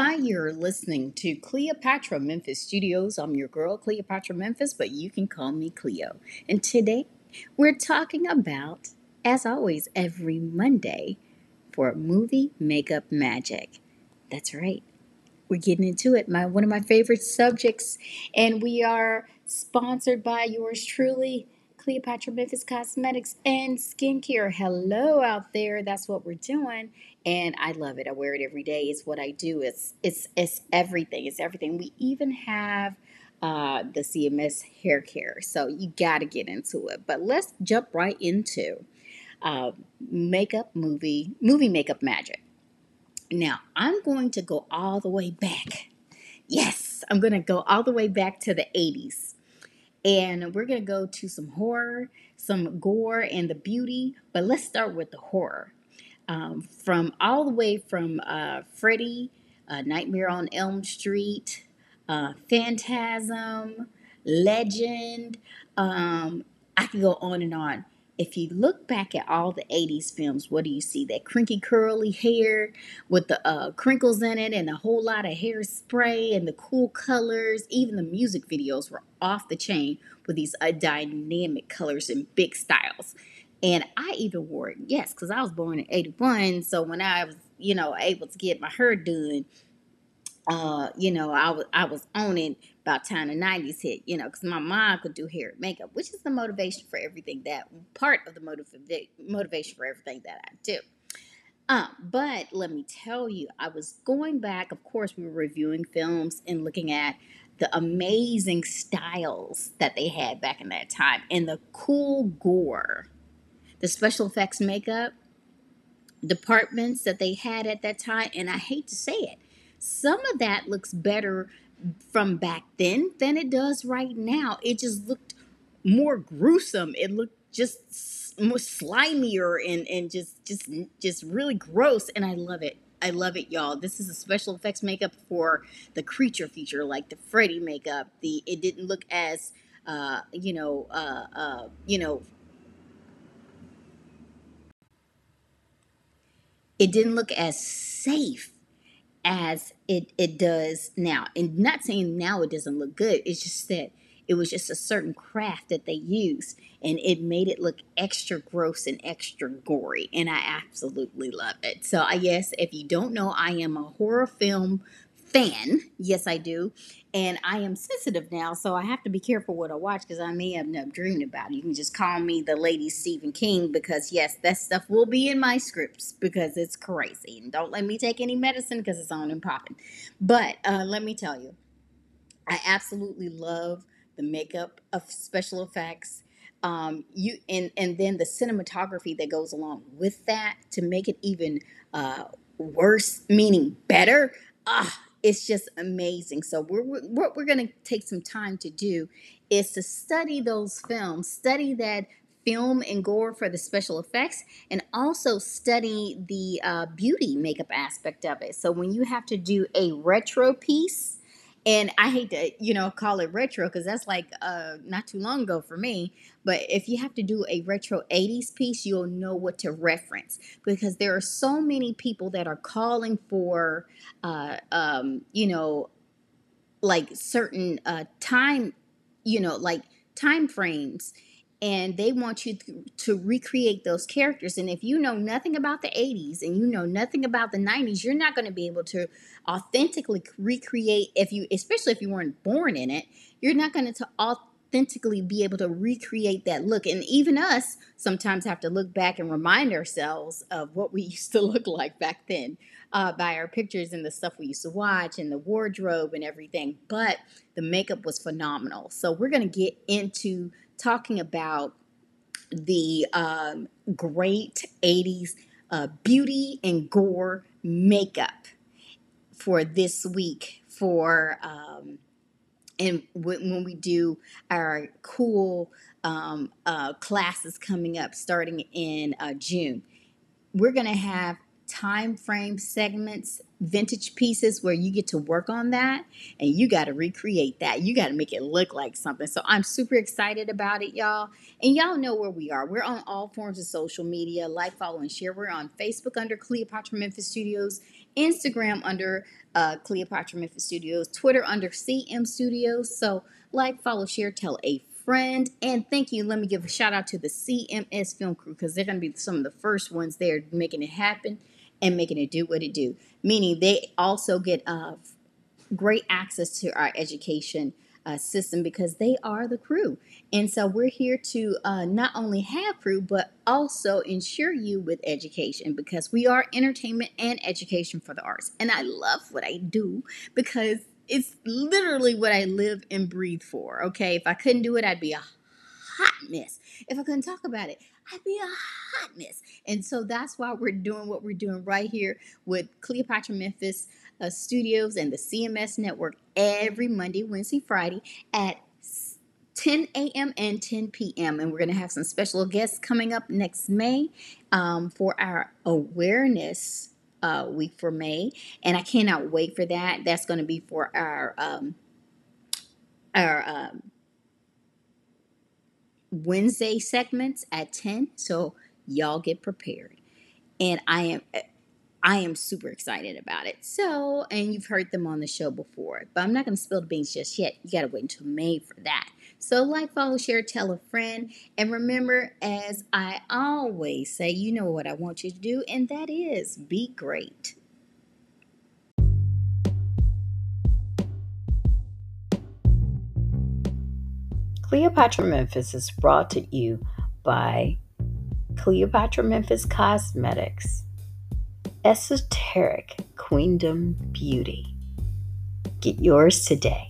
Hi, you're listening to Cleopatra Memphis Studios. I'm your girl, Cleopatra Memphis, but you can call me Cleo. And today we're talking about, as always, every Monday for movie makeup magic. That's right. We're getting into it. My one of my favorite subjects, and we are sponsored by yours truly, Cleopatra Memphis Cosmetics and Skincare. Hello out there. That's what we're doing. And I love it. I wear it every day. It's what I do. It's it's it's everything. It's everything. We even have uh, the CMS hair care. So you got to get into it. But let's jump right into uh, makeup movie movie makeup magic. Now I'm going to go all the way back. Yes, I'm going to go all the way back to the 80s. And we're going to go to some horror, some gore, and the beauty. But let's start with the horror. Um, from all the way from uh, Freddy, uh, Nightmare on Elm Street, uh, Phantasm, Legend. Um, I can go on and on if you look back at all the 80s films, what do you see? That crinky curly hair with the uh, crinkles in it and a whole lot of hairspray and the cool colors. Even the music videos were off the chain with these uh, dynamic colors and big styles. And I even wore it, yes, because I was born in 81. So when I was, you know, able to get my hair done, uh, you know, I was I was on it about time the 90s hit, you know, because my mom could do hair and makeup, which is the motivation for everything that part of the motiv- motivation for everything that I do. Um, but let me tell you, I was going back, of course, we were reviewing films and looking at the amazing styles that they had back in that time and the cool gore, the special effects makeup departments that they had at that time. And I hate to say it, some of that looks better from back then than it does right now. It just looked more gruesome. It looked just more slimier and and just just just really gross and I love it. I love it, y'all. This is a special effects makeup for the creature feature, like the Freddy makeup. The it didn't look as uh, you know, uh, uh, you know, it didn't look as safe as it it does now. And not saying now it doesn't look good. It's just that it was just a certain craft that they used and it made it look extra gross and extra gory and i absolutely love it so i guess if you don't know i am a horror film fan. Yes, I do. And I am sensitive now, so I have to be careful what I watch because I may end up dreaming about it. You can just call me the lady Stephen King because, yes, that stuff will be in my scripts because it's crazy. And don't let me take any medicine because it's on and popping. But uh, let me tell you, I absolutely love the makeup of special effects. Um, you and and then the cinematography that goes along with that to make it even uh, worse, meaning better. Ah, it's just amazing. So we're, what we're going to take some time to do is to study those films, study that film and gore for the special effects, and also study the uh, beauty makeup aspect of it. So when you have to do a retro piece, and I hate to, you know, call it retro because that's like uh, not too long ago for me. But if you have to do a retro 80s piece, you'll know what to reference because there are so many people that are calling for, uh, um, you know, like certain uh, time, you know, like time frames and they want you to, recreate those characters. And if you know nothing about the 80s and you know nothing about the 90s, you're not going to be able to authentically recreate if you especially if you weren't born in it, you're not going to authentically be able to recreate that look. And even us sometimes have to look back and remind ourselves of what we used to look like back then. Uh, by our pictures and the stuff we used to watch and the wardrobe and everything. But the makeup was phenomenal. So, we're going to get into talking about the um, great 80s uh, beauty and gore makeup for this week for um, and when we do our cool um, uh, classes coming up starting in uh, June, we're going to have time frame segments, vintage pieces where you get to work on that and you got to recreate that. You got to make it look like something. So I'm super excited about it, y'all. And y'all know where we are. We're on all forms of social media like, follow, and share. We're on Facebook under Cleopatra Memphis Studios, Instagram under uh, Cleopatra Memphis Studios, Twitter under CM Studios. So, like, follow, share, tell a friend. And thank you. Let me give a shout out to the CMS film crew because they're going to be some of the first ones there making it happen and making it do what it do. Meaning they also get uh, great access to our education uh, system because they are the crew. And so we're here to uh, not only have crew, but also ensure you with education because we are entertainment and education for the arts. And I love what I do because it's literally what I live and breathe for. Okay. If I couldn't do it, I'd be a hot mess. If I couldn't talk about it, I'd be a hot mess. And so that's why we're doing what we're doing right here with Cleopatra Memphis uh, Studios and the CMS Network every Monday, Wednesday, Friday at 10 a.m. and 10 p.m. And we're going to have some special guests coming up next May um, for our awareness uh, week for May. And I cannot wait for that. That's going to be for our um, our um, Wednesday segments at 10. So y'all get prepared. And I am eh, I am super excited about it. So, and you've heard them on the show before, but I'm not going to spill the beans just yet. You got to wait until May for that. So, like, follow, share, tell a friend. And remember, as I always say, you know what I want you to do, and that is be great. Cleopatra Memphis is brought to you by Cleopatra Memphis Cosmetics esoteric queendom beauty. Get yours today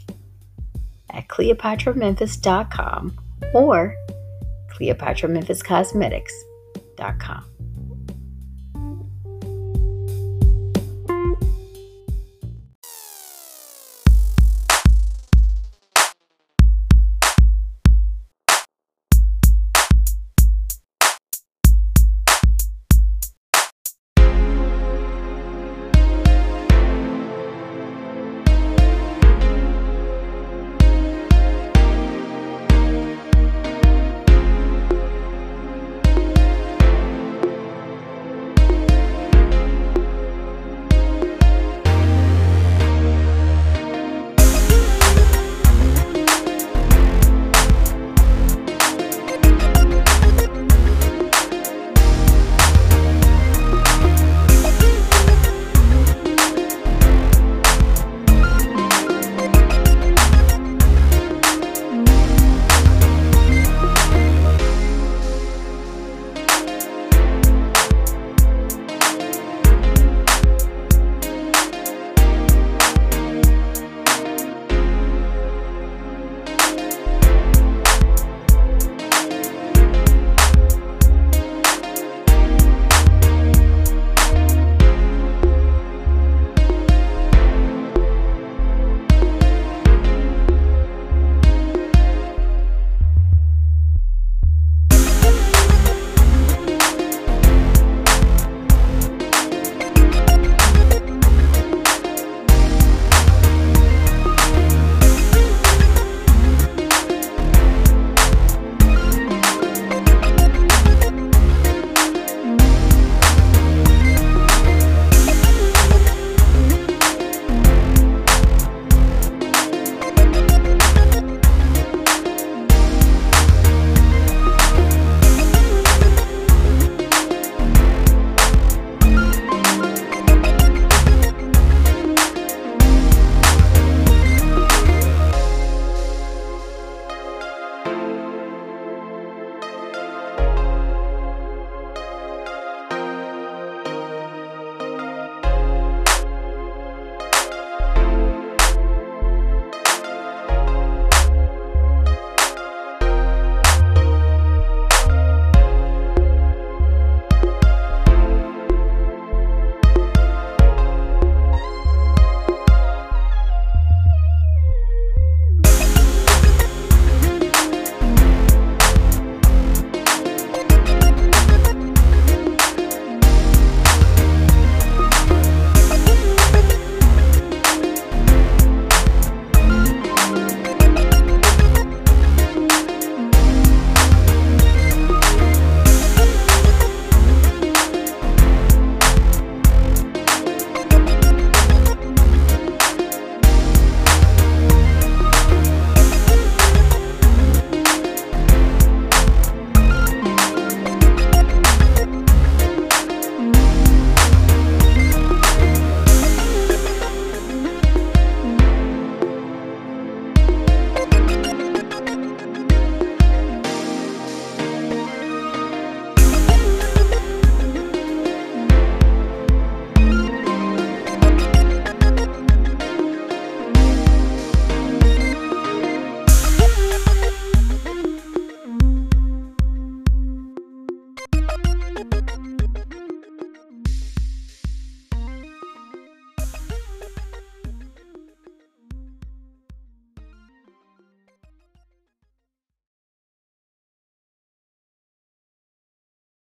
at cleopatramemphis.com or cleopatramemphiscosmetics.com.